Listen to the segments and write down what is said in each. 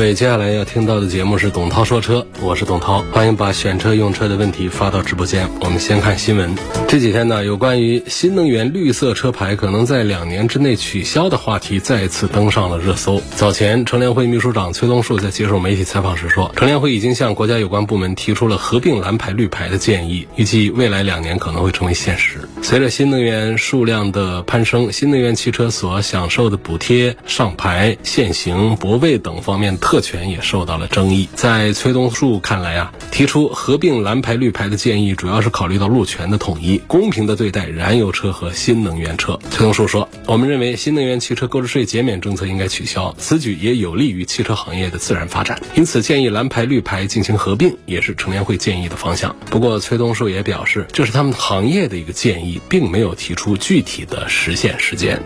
位，接下来要听到的节目是董涛说车，我是董涛，欢迎把选车用车的问题发到直播间。我们先看新闻，这几天呢，有关于新能源绿色车牌可能在两年之内取消的话题再次登上了热搜。早前，乘联会秘书长崔东树在接受媒体采访时说，乘联会已经向国家有关部门提出了合并蓝牌绿牌的建议，预计未来两年可能会成为现实。随着新能源数量的攀升，新能源汽车所享受的补贴、上牌、限行、泊位等方面特特权也受到了争议。在崔东树看来啊，提出合并蓝牌绿牌的建议，主要是考虑到路权的统一，公平的对待燃油车和新能源车。崔东树说：“我们认为新能源汽车购置税减免政策应该取消，此举也有利于汽车行业的自然发展。因此，建议蓝牌绿牌进行合并，也是乘联会建议的方向。不过，崔东树也表示，这是他们行业的一个建议，并没有提出具体的实现时间。”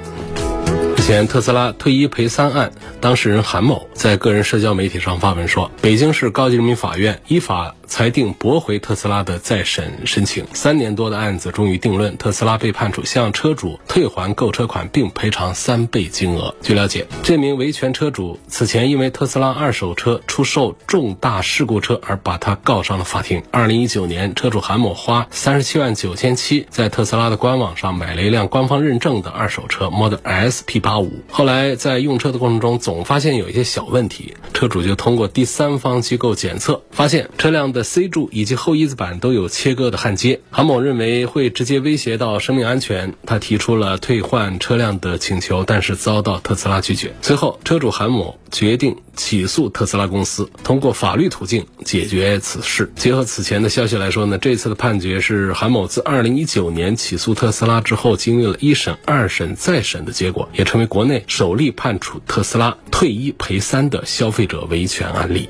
前特斯拉退一赔三案当事人韩某在个人社交媒体上发文说，北京市高级人民法院依法裁定驳回特斯拉的再审申请，三年多的案子终于定论，特斯拉被判处向车主退还购车款并赔偿三倍金额。据了解，这名维权车主此前因为特斯拉二手车出售重大事故车而把他告上了法庭。二零一九年，车主韩某花三十七万九千七在特斯拉的官网上买了一辆官方认证的二手车 Model S P 八五，后来在用车的过程中总发现有一些小问题，车主就通过第三方机构检测，发现车辆的 C 柱以及后翼子板都有切割的焊接。韩某认为会直接威胁到生命安全，他提出了退换车辆的请求，但是遭到特斯拉拒绝。随后，车主韩某决定起诉特斯拉公司，通过法律途径解决此事。结合此前的消息来说呢，这次的判决是韩某自2019年起诉特斯拉之后，经历了一审、二审、再审的结果，也成为国内首例判处特斯拉退一赔三的消费者维权案例。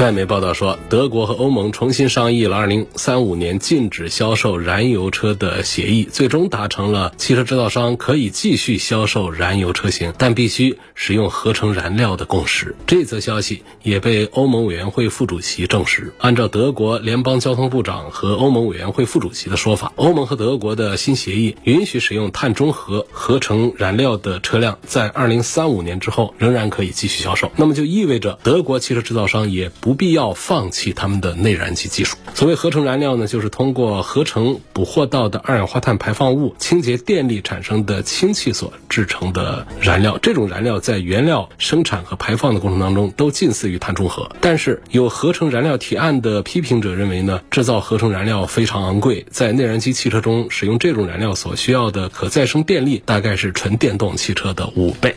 外媒报道说，德国和欧盟重新商议了2035年禁止销售燃油车的协议，最终达成了汽车制造商可以继续销售燃油车型，但必须使用合成燃料的共识。这则消息也被欧盟委员会副主席证实。按照德国联邦交通部长和欧盟委员会副主席的说法，欧盟和德国的新协议允许使用碳中和合成燃料的车辆在2035年之后仍然可以继续销售。那么就意味着德国汽车制造商也不。不必要放弃他们的内燃机技术。所谓合成燃料呢，就是通过合成捕获到的二氧化碳排放物、清洁电力产生的氢气所制成的燃料。这种燃料在原料生产和排放的过程当中都近似于碳中和。但是有合成燃料提案的批评者认为呢，制造合成燃料非常昂贵，在内燃机汽车中使用这种燃料所需要的可再生电力大概是纯电动汽车的五倍。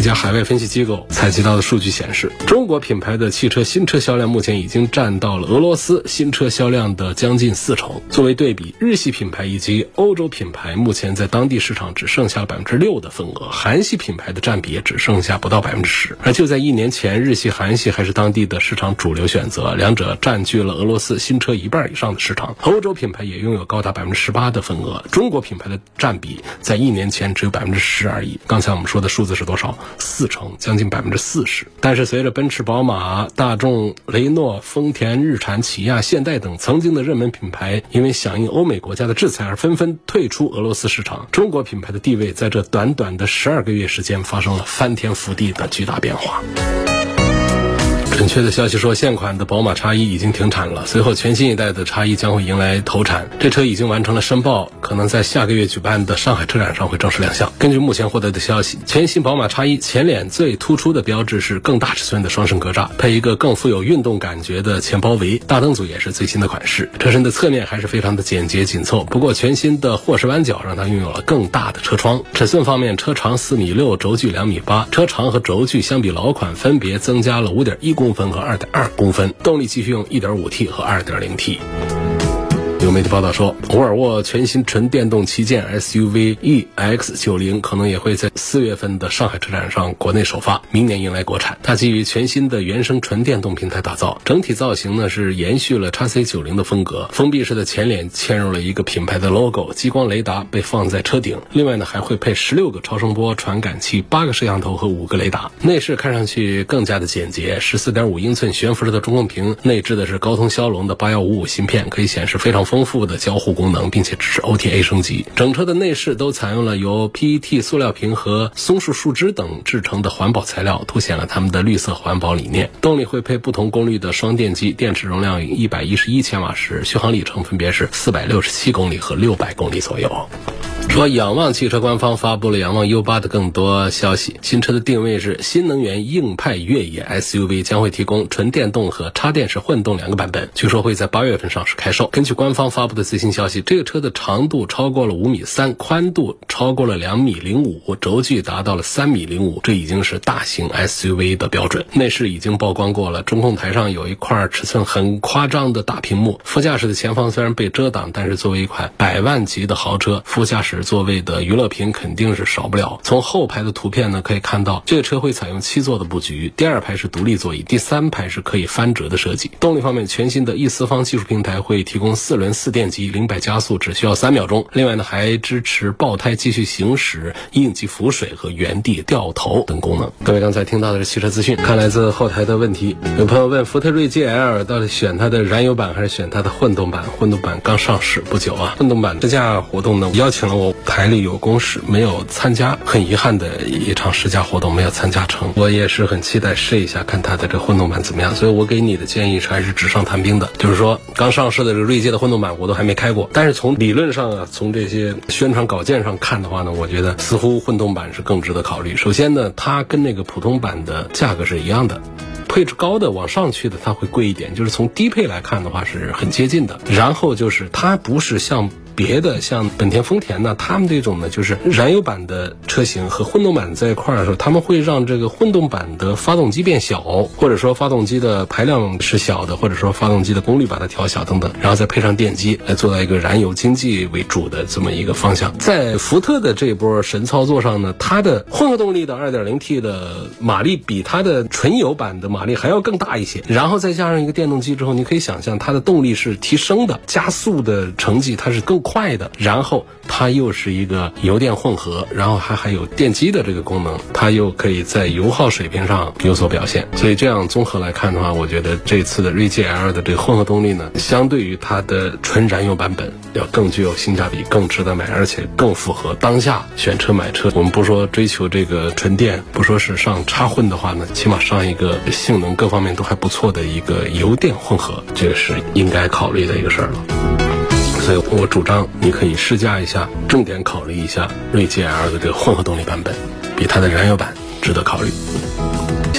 一家海外分析机构采集到的数据显示，中国品牌的汽车新车销量目前已经占到了俄罗斯新车销量的将近四成。作为对比，日系品牌以及欧洲品牌目前在当地市场只剩下百分之六的份额，韩系品牌的占比也只剩下不到百分之十。而就在一年前，日系、韩系还是当地的市场主流选择，两者占据了俄罗斯新车一半以上的市场。欧洲品牌也拥有高达百分之十八的份额，中国品牌的占比在一年前只有百分之十而已。刚才我们说的数字是多少？四成，将近百分之四十。但是随着奔驰、宝马、大众、雷诺、丰田、日产、起亚、现代等曾经的热门品牌，因为响应欧美国家的制裁而纷纷退出俄罗斯市场，中国品牌的地位在这短短的十二个月时间发生了翻天覆地的巨大变化。准确的消息说，现款的宝马叉一已经停产了。随后，全新一代的叉一将会迎来投产。这车已经完成了申报，可能在下个月举办的上海车展上会正式亮相。根据目前获得的消息，全新宝马叉一前脸最突出的标志是更大尺寸的双肾格栅，配一个更富有运动感觉的前包围。大灯组也是最新的款式。车身的侧面还是非常的简洁紧凑。不过，全新的霍氏弯角让它拥有了更大的车窗。尺寸方面，车长四米六，轴距两米八。车长和轴距相比老款分别增加了五点一公。分和二点二公分，动力继续用一点五 T 和二点零 T。有媒体报道说，沃尔沃全新纯电动旗舰 SUV EX90 可能也会在四月份的上海车展上国内首发，明年迎来国产。它基于全新的原生纯电动平台打造，整体造型呢是延续了 x C90 的风格，封闭式的前脸嵌入了一个品牌的 logo，激光雷达被放在车顶，另外呢还会配十六个超声波传感器、八个摄像头和五个雷达。内饰看上去更加的简洁，十四点五英寸悬浮式的中控屏，内置的是高通骁龙的八幺五五芯片，可以显示非常。丰富的交互功能，并且支持 OTA 升级。整车的内饰都采用了由 PET 塑料瓶和松树树枝等制成的环保材料，凸显了他们的绿色环保理念。动力会配不同功率的双电机，电池容量一百一十一千瓦时，续航里程分别是四百六十七公里和六百公里左右。说仰望汽车官方发布了仰望 U8 的更多消息。新车的定位是新能源硬派越野 SUV，将会提供纯电动和插电式混动两个版本，据说会在八月份上市开售。根据官方发布的最新消息，这个车的长度超过了五米三，宽度超过了两米零五，轴距达到了三米零五，这已经是大型 SUV 的标准。内饰已经曝光过了，中控台上有一块尺寸很夸张的大屏幕。副驾驶的前方虽然被遮挡，但是作为一款百万级的豪车，副驾驶。座位的娱乐屏肯定是少不了。从后排的图片呢，可以看到这个车会采用七座的布局，第二排是独立座椅，第三排是可以翻折的设计。动力方面，全新的 E 四方技术平台会提供四轮四电机，零百加速只需要三秒钟。另外呢，还支持爆胎继续行驶、应急浮水和原地掉头等功能。各位刚才听到的是汽车资讯，看来自后台的问题。有朋友问福特锐界 L 到底选它的燃油版还是选它的混动版？混动版刚上市不久啊，混动版试驾活动呢，邀请了我。台里有公示，没有参加，很遗憾的一场试驾活动没有参加成。我也是很期待试一下，看它的这混动版怎么样。所以我给你的建议是还是纸上谈兵的，就是说刚上市的这个锐界的混动版我都还没开过，但是从理论上啊，从这些宣传稿件上看的话呢，我觉得似乎混动版是更值得考虑。首先呢，它跟那个普通版的价格是一样的，配置高的往上去的它会贵一点，就是从低配来看的话是很接近的。然后就是它不是像。别的像本田、丰田呢，他们这种呢，就是燃油版的车型和混动版在一块儿的时候，他们会让这个混动版的发动机变小，或者说发动机的排量是小的，或者说发动机的功率把它调小等等，然后再配上电机来做到一个燃油经济为主的这么一个方向。在福特的这波神操作上呢，它的混合动力的 2.0T 的马力比它的纯油版的马力还要更大一些，然后再加上一个电动机之后，你可以想象它的动力是提升的，加速的成绩它是更。坏的，然后它又是一个油电混合，然后还还有电机的这个功能，它又可以在油耗水平上有所表现。所以这样综合来看的话，我觉得这次的锐界 L 的这个混合动力呢，相对于它的纯燃油版本要更具有性价比，更值得买，而且更符合当下选车买车。我们不说追求这个纯电，不说是上插混的话呢，起码上一个性能各方面都还不错的一个油电混合，这个是应该考虑的一个事儿了。所以我主张你可以试驾一下，重点考虑一下锐界 L 的这个混合动力版本，比它的燃油版值得考虑。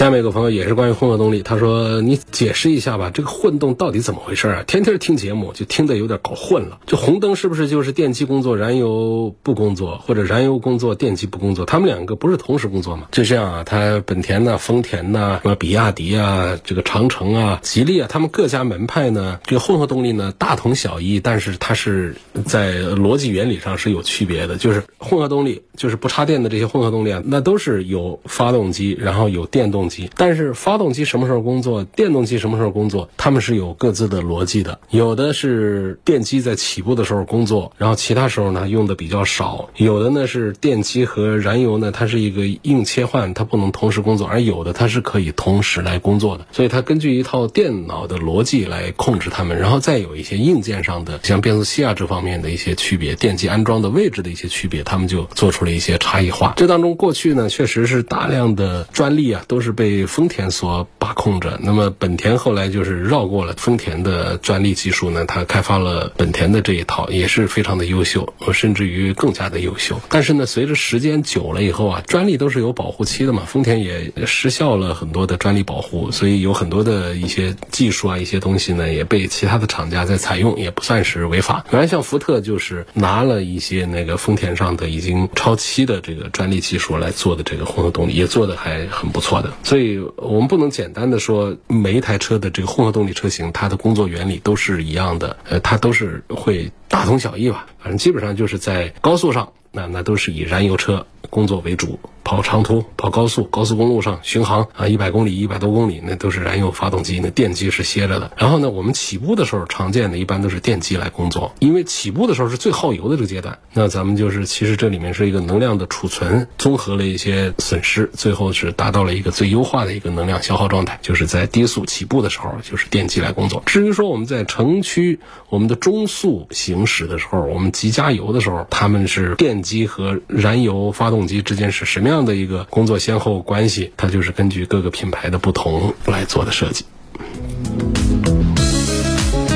下面有个朋友也是关于混合动力，他说：“你解释一下吧，这个混动到底怎么回事啊？天天听节目就听得有点搞混了。这红灯是不是就是电机工作，燃油不工作，或者燃油工作，电机不工作？他们两个不是同时工作吗？就这样啊，他本田呐、丰田呐、什么比亚迪啊、这个长城啊、吉利啊，他们各家门派呢，这个混合动力呢大同小异，但是它是在逻辑原理上是有区别的。就是混合动力，就是不插电的这些混合动力啊，那都是有发动机，然后有电动。但是发动机什么时候工作，电动机什么时候工作，他们是有各自的逻辑的。有的是电机在起步的时候工作，然后其他时候呢用的比较少；有的呢是电机和燃油呢，它是一个硬切换，它不能同时工作；而有的它是可以同时来工作的。所以它根据一套电脑的逻辑来控制它们，然后再有一些硬件上的，像变速器啊这方面的一些区别，电机安装的位置的一些区别，他们就做出了一些差异化。这当中过去呢，确实是大量的专利啊，都是。被被丰田所把控着，那么本田后来就是绕过了丰田的专利技术呢，它开发了本田的这一套，也是非常的优秀，甚至于更加的优秀。但是呢，随着时间久了以后啊，专利都是有保护期的嘛，丰田也失效了很多的专利保护，所以有很多的一些技术啊，一些东西呢，也被其他的厂家在采用，也不算是违法。原来像福特就是拿了一些那个丰田上的已经超期的这个专利技术来做的这个混合动力，也做的还很不错的。所以我们不能简单的说每一台车的这个混合动力车型，它的工作原理都是一样的，呃，它都是会大同小异吧。反正基本上就是在高速上，那那都是以燃油车工作为主。跑长途、跑高速、高速公路上巡航啊，一百公里、一百多公里，那都是燃油发动机，那电机是歇着的。然后呢，我们起步的时候常见的一般都是电机来工作，因为起步的时候是最耗油的这个阶段。那咱们就是其实这里面是一个能量的储存，综合了一些损失，最后是达到了一个最优化的一个能量消耗状态，就是在低速起步的时候就是电机来工作。至于说我们在城区我们的中速行驶的时候，我们急加油的时候，他们是电机和燃油发动机之间是什么样？的一个工作先后关系，它就是根据各个品牌的不同来做的设计。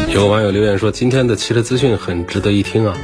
有网友留言说：“今天的汽车资讯很值得一听啊！”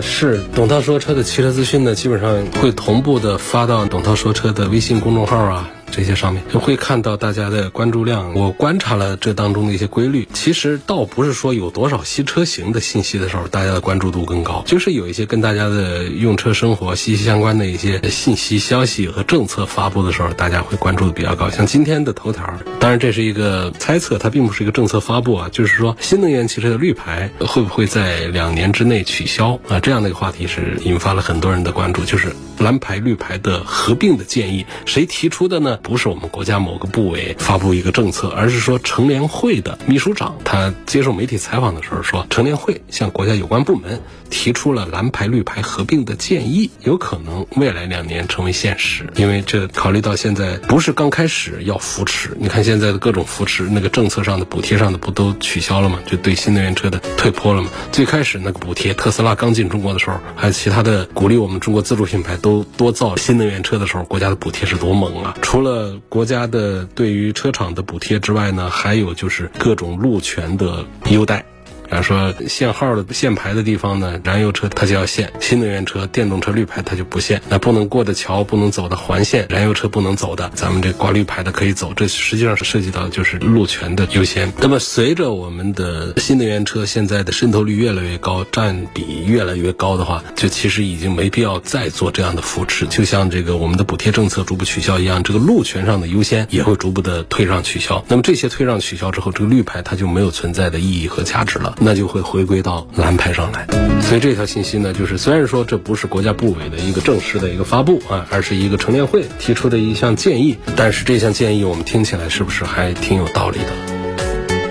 是董涛说车的汽车资讯呢，基本上会同步的发到董涛说车的微信公众号啊。这些上面就会看到大家的关注量。我观察了这当中的一些规律，其实倒不是说有多少新车型的信息的时候，大家的关注度更高，就是有一些跟大家的用车生活息息相关的一些信息、消息和政策发布的时候，大家会关注的比较高。像今天的头条，当然这是一个猜测，它并不是一个政策发布啊，就是说新能源汽车的绿牌会不会在两年之内取消啊？这样的一个话题是引发了很多人的关注，就是蓝牌绿牌的合并的建议，谁提出的呢？不是我们国家某个部委发布一个政策，而是说乘联会的秘书长他接受媒体采访的时候说，乘联会向国家有关部门提出了蓝牌绿牌合并的建议，有可能未来两年成为现实。因为这考虑到现在不是刚开始要扶持，你看现在的各种扶持，那个政策上的补贴上的不都取消了吗？就对新能源车的退坡了吗？最开始那个补贴，特斯拉刚进中国的时候，还有其他的鼓励我们中国自主品牌都多造新能源车的时候，国家的补贴是多猛啊！除了呃，国家的对于车厂的补贴之外呢，还有就是各种路权的优待。比方说限号的限牌的地方呢，燃油车它就要限；新能源车、电动车绿牌它就不限。那不能过的桥、不能走的环线，燃油车不能走的，咱们这挂绿牌的可以走。这实际上是涉及到就是路权的优先。那么随着我们的新能源车现在的渗透率越来越高，占比越来越高的话，就其实已经没必要再做这样的扶持。就像这个我们的补贴政策逐步取消一样，这个路权上的优先也会逐步的退让取消。那么这些退让取消之后，这个绿牌它就没有存在的意义和价值了。那就会回归到蓝牌上来，所以这条信息呢，就是虽然说这不是国家部委的一个正式的一个发布啊，而是一个成联会提出的一项建议，但是这项建议我们听起来是不是还挺有道理的？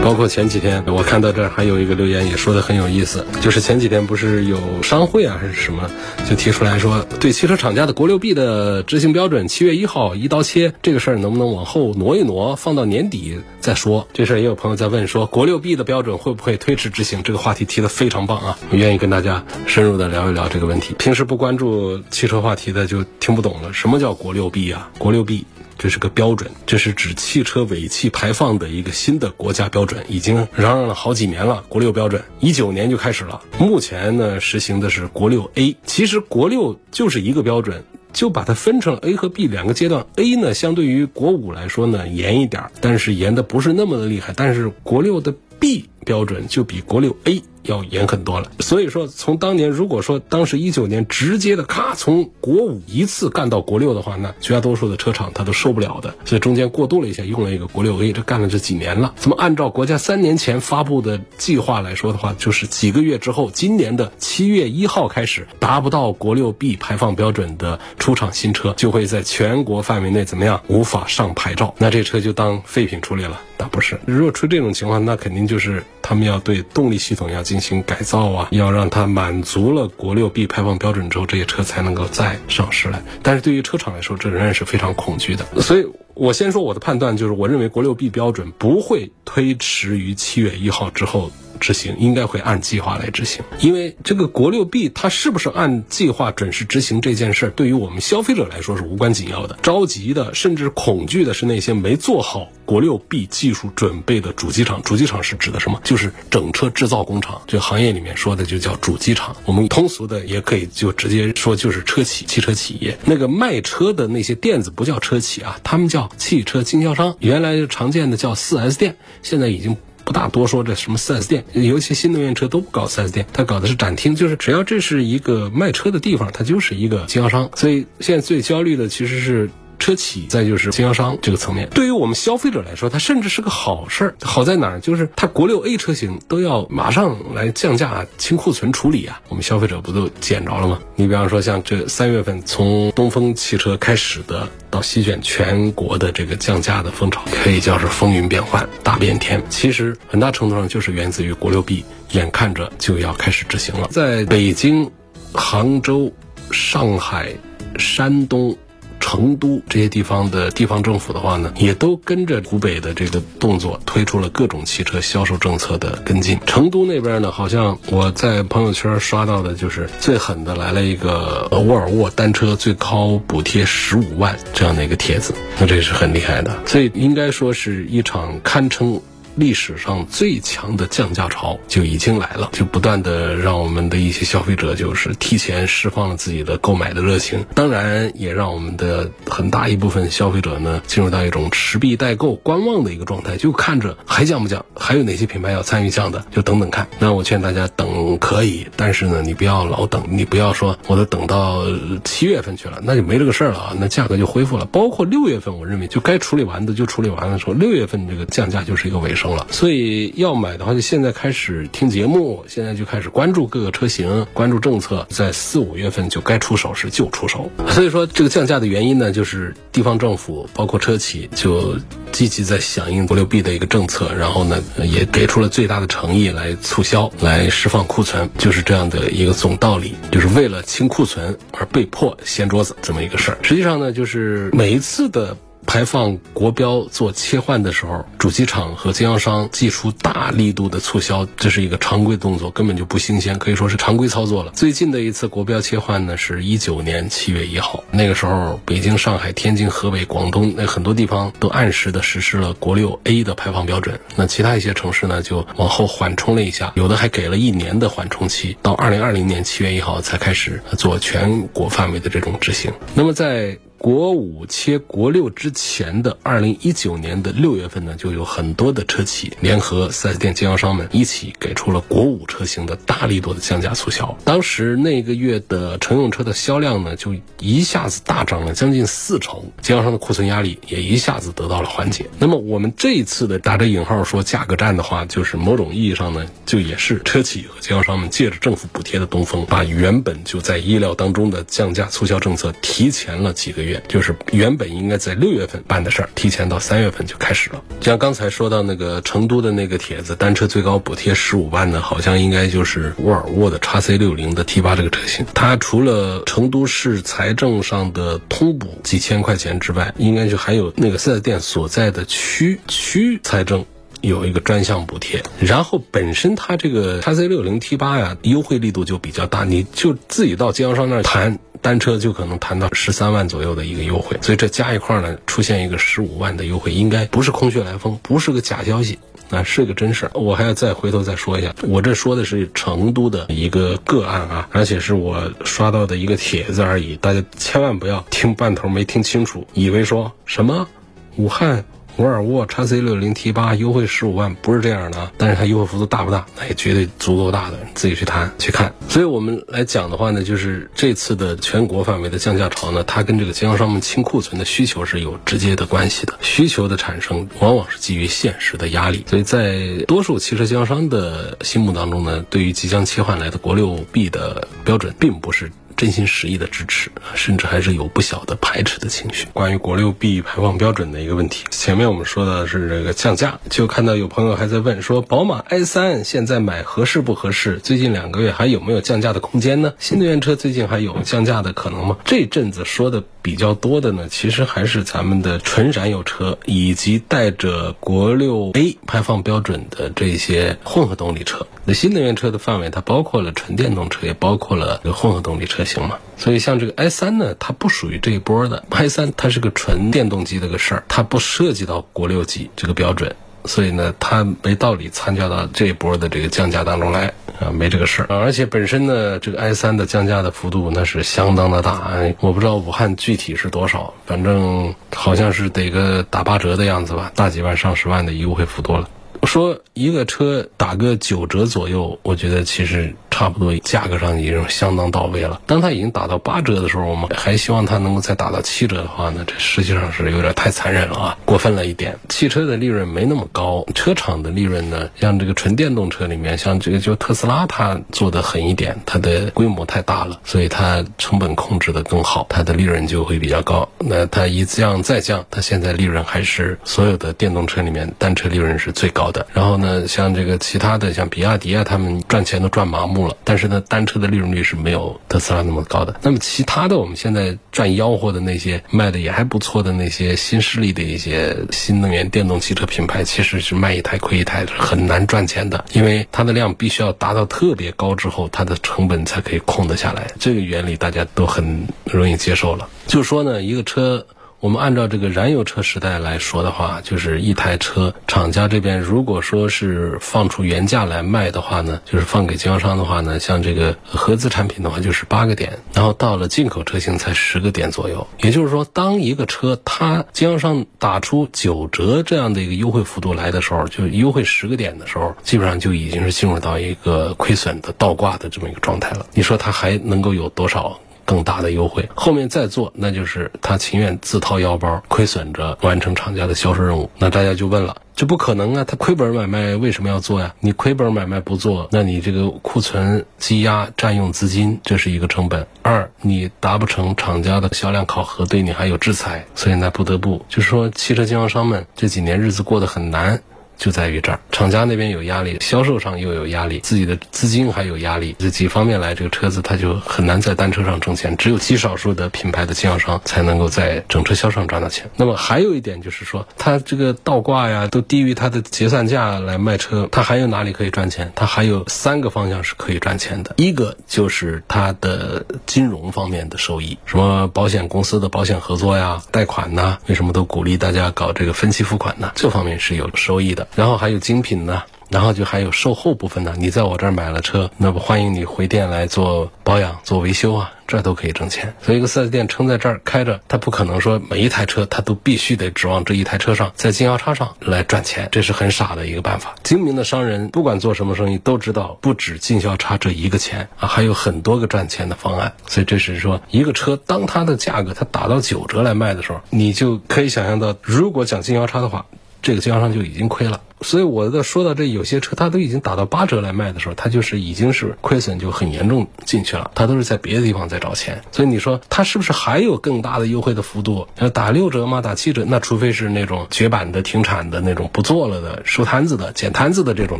包括前几天我看到这儿还有一个留言也说的很有意思，就是前几天不是有商会啊还是什么，就提出来说对汽车厂家的国六 B 的执行标准七月一号一刀切这个事儿能不能往后挪一挪，放到年底再说。这事儿也有朋友在问说国六 B 的标准会不会推迟执行？这个话题提的非常棒啊，我愿意跟大家深入的聊一聊这个问题。平时不关注汽车话题的就听不懂了，什么叫国六 B 啊？国六 B。这是个标准，这是指汽车尾气排放的一个新的国家标准，已经嚷嚷了好几年了。国六标准一九年就开始了，目前呢实行的是国六 A。其实国六就是一个标准，就把它分成 A 和 B 两个阶段。A 呢相对于国五来说呢严一点，但是严的不是那么的厉害。但是国六的 B 标准就比国六 A。要严很多了，所以说从当年如果说当时一九年直接的咔从国五一次干到国六的话，那绝大多数的车厂它都受不了的，所以中间过渡了一下，用了一个国六 A，这干了这几年了。怎么按照国家三年前发布的计划来说的话，就是几个月之后，今年的七月一号开始，达不到国六 B 排放标准的出厂新车就会在全国范围内怎么样无法上牌照，那这车就当废品处理了。那不是，如果出这种情况，那肯定就是他们要对动力系统要进行改造啊，要让它满足了国六 B 排放标准之后，这些车才能够再上市来。但是对于车厂来说，这仍然是非常恐惧的。所以我先说我的判断，就是我认为国六 B 标准不会推迟于七月一号之后。执行应该会按计划来执行，因为这个国六 B 它是不是按计划准时执行这件事儿，对于我们消费者来说是无关紧要的。着急的甚至恐惧的是那些没做好国六 B 技术准备的主机厂。主机厂是指的什么？就是整车制造工厂，这行业里面说的就叫主机厂。我们通俗的也可以就直接说就是车企、汽车企业。那个卖车的那些店子不叫车企啊，他们叫汽车经销商。原来常见的叫四 S 店，现在已经。不大多说这什么 4S 店，尤其新能源车都不搞 4S 店，他搞的是展厅，就是只要这是一个卖车的地方，他就是一个经销商。所以现在最焦虑的其实是。车企，再就是经销商这个层面。对于我们消费者来说，它甚至是个好事儿。好在哪儿？就是它国六 A 车型都要马上来降价清库存处理啊，我们消费者不都捡着了吗？你比方说像这三月份从东风汽车开始的到席卷全国的这个降价的风潮，可以叫是风云变幻、大变天。其实很大程度上就是源自于国六 B，眼看着就要开始执行了。在北京、杭州、上海、山东。成都这些地方的地方政府的话呢，也都跟着湖北的这个动作，推出了各种汽车销售政策的跟进。成都那边呢，好像我在朋友圈刷到的就是最狠的，来了一个沃尔沃单车最高补贴十五万这样的一个帖子，那这是很厉害的。所以应该说是一场堪称。历史上最强的降价潮就已经来了，就不断的让我们的一些消费者就是提前释放了自己的购买的热情，当然也让我们的很大一部分消费者呢进入到一种持币待购、观望的一个状态，就看着还降不降，还有哪些品牌要参与降的，就等等看。那我劝大家等可以，但是呢，你不要老等，你不要说我都等到七月份去了，那就没这个事儿了啊，那价格就恢复了。包括六月份，我认为就该处理完的就处理完了，说六月份这个降价就是一个尾声。了，所以要买的话，就现在开始听节目，现在就开始关注各个车型，关注政策，在四五月份就该出手时就出手。所以说，这个降价的原因呢，就是地方政府包括车企就积极在响应国六 B 的一个政策，然后呢，也给出了最大的诚意来促销，来释放库存，就是这样的一个总道理，就是为了清库存而被迫掀桌子这么一个事儿。实际上呢，就是每一次的。排放国标做切换的时候，主机厂和经销商祭出大力度的促销，这是一个常规动作，根本就不新鲜，可以说是常规操作了。最近的一次国标切换呢，是一九年七月一号，那个时候北京、上海、天津、河北、广东那很多地方都按时的实施了国六 A 的排放标准，那其他一些城市呢就往后缓冲了一下，有的还给了一年的缓冲期，到二零二零年七月一号才开始做全国范围的这种执行。那么在国五切国六之前的二零一九年的六月份呢，就有很多的车企联合四 S 店经销商们一起给出了国五车型的大力度的降价促销。当时那个月的乘用车的销量呢，就一下子大涨了将近四成，经销商的库存压力也一下子得到了缓解。那么我们这一次的打着引号说价格战的话，就是某种意义上呢，就也是车企和经销商们借着政府补贴的东风，把原本就在意料当中的降价促销政策提前了几个月。就是原本应该在六月份办的事儿，提前到三月份就开始了。像刚才说到那个成都的那个帖子，单车最高补贴十五万呢，好像应该就是沃尔沃的 x C 六零的 T 八这个车型。它除了成都市财政上的通补几千块钱之外，应该就还有那个四 S 店所在的区区财政有一个专项补贴。然后本身它这个 x C 六零 T 八呀，优惠力度就比较大，你就自己到经销商那儿谈。单车就可能谈到十三万左右的一个优惠，所以这加一块呢，出现一个十五万的优惠，应该不是空穴来风，不是个假消息，啊，是个真事儿。我还要再回头再说一下，我这说的是成都的一个个案啊，而且是我刷到的一个帖子而已，大家千万不要听半头没听清楚，以为说什么武汉。沃尔沃 x C 六零 T 八优惠十五万，不是这样的啊，但是它优惠幅度大不大？那也绝对足够大的，自己去谈去看。所以我们来讲的话呢，就是这次的全国范围的降价潮呢，它跟这个经销商们清库存的需求是有直接的关系的。需求的产生往往是基于现实的压力，所以在多数汽车经销商的心目当中呢，对于即将切换来的国六 B 的标准，并不是。真心实意的支持，甚至还是有不小的排斥的情绪。关于国六 B 排放标准的一个问题，前面我们说的是这个降价，就看到有朋友还在问说，宝马 i 三现在买合适不合适？最近两个月还有没有降价的空间呢？新能源车最近还有降价的可能吗？这阵子说的比较多的呢，其实还是咱们的纯燃油车以及带着国六 A 排放标准的这些混合动力车。那新能源车的范围，它包括了纯电动车，也包括了混合动力车型嘛。所以像这个 i 三呢，它不属于这一波的。i 三它是个纯电动机的个事儿，它不涉及到国六级这个标准，所以呢，它没道理参加到这一波的这个降价当中来啊，没这个事儿。而且本身呢，这个 i 三的降价的幅度那是相当的大，我不知道武汉具体是多少，反正好像是得个打八折的样子吧，大几万上十万的优惠幅度了。说一个车打个九折左右，我觉得其实。差不多价格上已经相当到位了。当它已经打到八折的时候，我们还希望它能够再打到七折的话呢，这实际上是有点太残忍了啊，过分了一点。汽车的利润没那么高，车厂的利润呢，像这个纯电动车里面，像这个就特斯拉，它做的狠一点，它的规模太大了，所以它成本控制的更好，它的利润就会比较高。那它一降再降，它现在利润还是所有的电动车里面单车利润是最高的。然后呢，像这个其他的，像比亚迪啊，他们赚钱都赚麻木了，但是呢，单车的利润率是没有特斯拉那么高的。那么其他的，我们现在赚吆喝的那些卖的也还不错的那些新势力的一些新能源电动汽车品牌，其实是卖一台亏一台，是很难赚钱的，因为它的量必须要达到特别高之后，它的成本才可以控得下来。这个原理大家都很容易接受了。就说呢，一个车。我们按照这个燃油车时代来说的话，就是一台车厂家这边如果说是放出原价来卖的话呢，就是放给经销商的话呢，像这个合资产品的话就是八个点，然后到了进口车型才十个点左右。也就是说，当一个车它经销商打出九折这样的一个优惠幅度来的时候，就优惠十个点的时候，基本上就已经是进入到一个亏损的倒挂的这么一个状态了。你说它还能够有多少？更大的优惠，后面再做，那就是他情愿自掏腰包，亏损着完成厂家的销售任务。那大家就问了，这不可能啊！他亏本买卖为什么要做呀？你亏本买卖不做，那你这个库存积压占用资金，这是一个成本。二，你达不成厂家的销量考核，对你还有制裁，所以呢，不得不就是说，汽车经销商们这几年日子过得很难。就在于这儿，厂家那边有压力，销售上又有压力，自己的资金还有压力，这几方面来，这个车子它就很难在单车上挣钱。只有极少数的品牌的经销商才能够在整车销售上赚到钱。那么还有一点就是说，它这个倒挂呀，都低于它的结算价来卖车，它还有哪里可以赚钱？它还有三个方向是可以赚钱的。一个就是它的金融方面的收益，什么保险公司的保险合作呀、贷款呐，为什么都鼓励大家搞这个分期付款呢？这方面是有收益的。然后还有精品呢，然后就还有售后部分呢。你在我这儿买了车，那么欢迎你回店来做保养、做维修啊，这都可以挣钱。所以一个 4S 店撑在这儿开着，他不可能说每一台车他都必须得指望这一台车上在经销商上来赚钱，这是很傻的一个办法。精明的商人不管做什么生意都知道，不止经销差这一个钱啊，还有很多个赚钱的方案。所以这是说，一个车当它的价格它打到九折来卖的时候，你就可以想象到，如果讲经销差的话，这个经销商就已经亏了。所以我在说到这有些车，它都已经打到八折来卖的时候，它就是已经是亏损就很严重进去了，它都是在别的地方在找钱。所以你说它是不是还有更大的优惠的幅度？要打六折吗？打七折？那除非是那种绝版的、停产的那种不做了的、收摊子的、捡摊子的这种，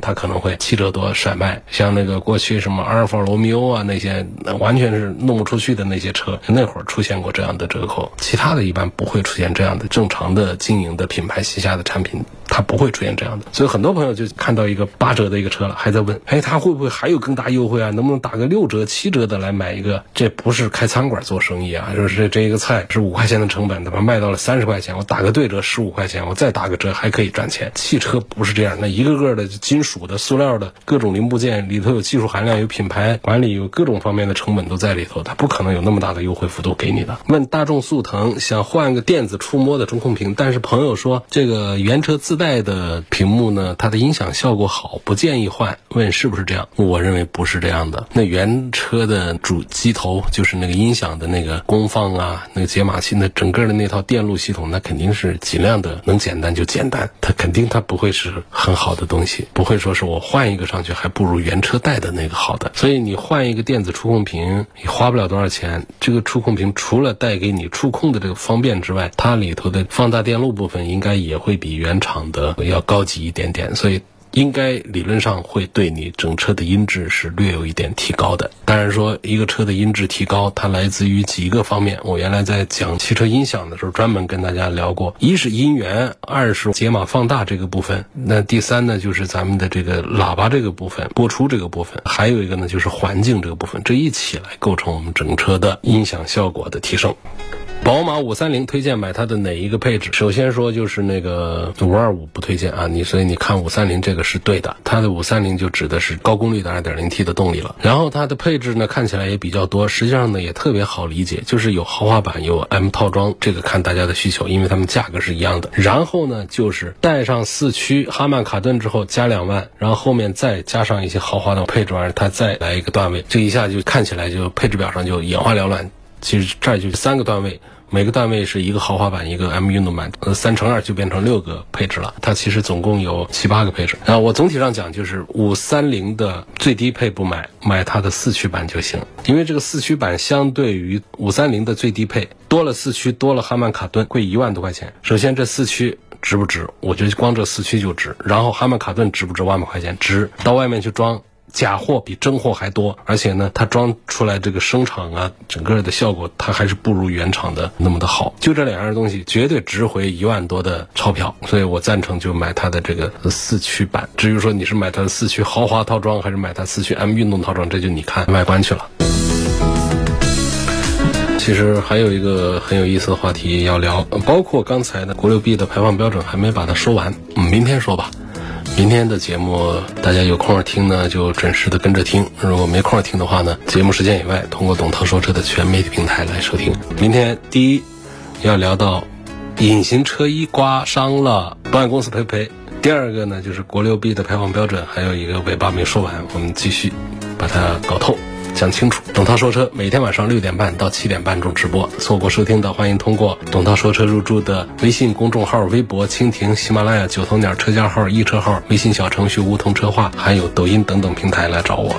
它可能会七折多甩卖。像那个过去什么阿尔法罗密欧啊那些，完全是弄不出去的那些车，那会儿出现过这样的折扣。其他的一般不会出现这样的正常的经营的品牌旗下的产品，它不会出现这样的。所以很多朋友就看到一个八折的一个车了，还在问，哎，他会不会还有更大优惠啊？能不能打个六折、七折的来买一个？这不是开餐馆做生意啊，就是这这一个菜是五块钱的成本，怎么？卖到了三十块钱，我打个对折十五块钱，我再打个折还可以赚钱。汽车不是这样，那一个个的金属的、塑料的各种零部件里头有技术含量、有品牌管理、有各种方面的成本都在里头，它不可能有那么大的优惠幅度给你的。问大众速腾想换个电子触摸的中控屏，但是朋友说这个原车自带带的屏幕呢？它的音响效果好，不建议换。问是不是这样？我认为不是这样的。那原车的主机头就是那个音响的那个功放啊，那个解码器，那整个的那套电路系统，那肯定是尽量的能简单就简单。它肯定它不会是很好的东西，不会说是我换一个上去还不如原车带的那个好的。所以你换一个电子触控屏，你花不了多少钱。这个触控屏除了带给你触控的这个方便之外，它里头的放大电路部分应该也会比原厂的要高级一点点。所以应该理论上会对你整车的音质是略有一点提高的。当然说一个车的音质提高，它来自于几个方面。我原来在讲汽车音响的时候，专门跟大家聊过：一是音源，二是解码放大这个部分。那第三呢，就是咱们的这个喇叭这个部分，播出这个部分。还有一个呢，就是环境这个部分。这一起来构成我们整车的音响效果的提升。宝马五三零推荐买它的哪一个配置？首先说就是那个五二五不推荐啊，你所以你看五三零这个是对的，它的五三零就指的是高功率的二点零 T 的动力了。然后它的配置呢看起来也比较多，实际上呢也特别好理解，就是有豪华版有 M 套装，这个看大家的需求，因为它们价格是一样的。然后呢就是带上四驱哈曼卡顿之后加两万，然后后面再加上一些豪华的配置玩意儿，它再来一个段位，这一下就看起来就配置表上就眼花缭乱。其实这就三个段位，每个段位是一个豪华版，一个 M 运动版，呃，三乘二就变成六个配置了。它其实总共有七八个配置。啊，我总体上讲就是五三零的最低配不买，买它的四驱版就行。因为这个四驱版相对于五三零的最低配多了四驱，多了哈曼卡顿，贵一万多块钱。首先这四驱值不值？我觉得光这四驱就值。然后哈曼卡顿值不值？万把块钱值。到外面去装。假货比真货还多，而且呢，它装出来这个声场啊，整个的效果它还是不如原厂的那么的好。就这两样东西，绝对值回一万多的钞票，所以我赞成就买它的这个四驱版。至于说你是买它的四驱豪华套装，还是买它四驱 M 运动套装，这就你看外观去了。其实还有一个很有意思的话题要聊，包括刚才的国六 B 的排放标准还没把它说完，嗯，明天说吧。明天的节目，大家有空听呢，就准时的跟着听；如果没空听的话呢，节目时间以外，通过董涛说车的全媒体平台来收听。明天第一要聊到隐形车衣刮伤了，保险公司赔不赔？第二个呢，就是国六 B 的排放标准，还有一个尾巴没说完，我们继续把它搞透。讲清楚，董涛说车每天晚上六点半到七点半钟直播，错过收听的欢迎通过董涛说车入驻的微信公众号、微博、蜻蜓、喜马拉雅、九头鸟车架号、易车号、微信小程序梧桐车话，还有抖音等等平台来找我。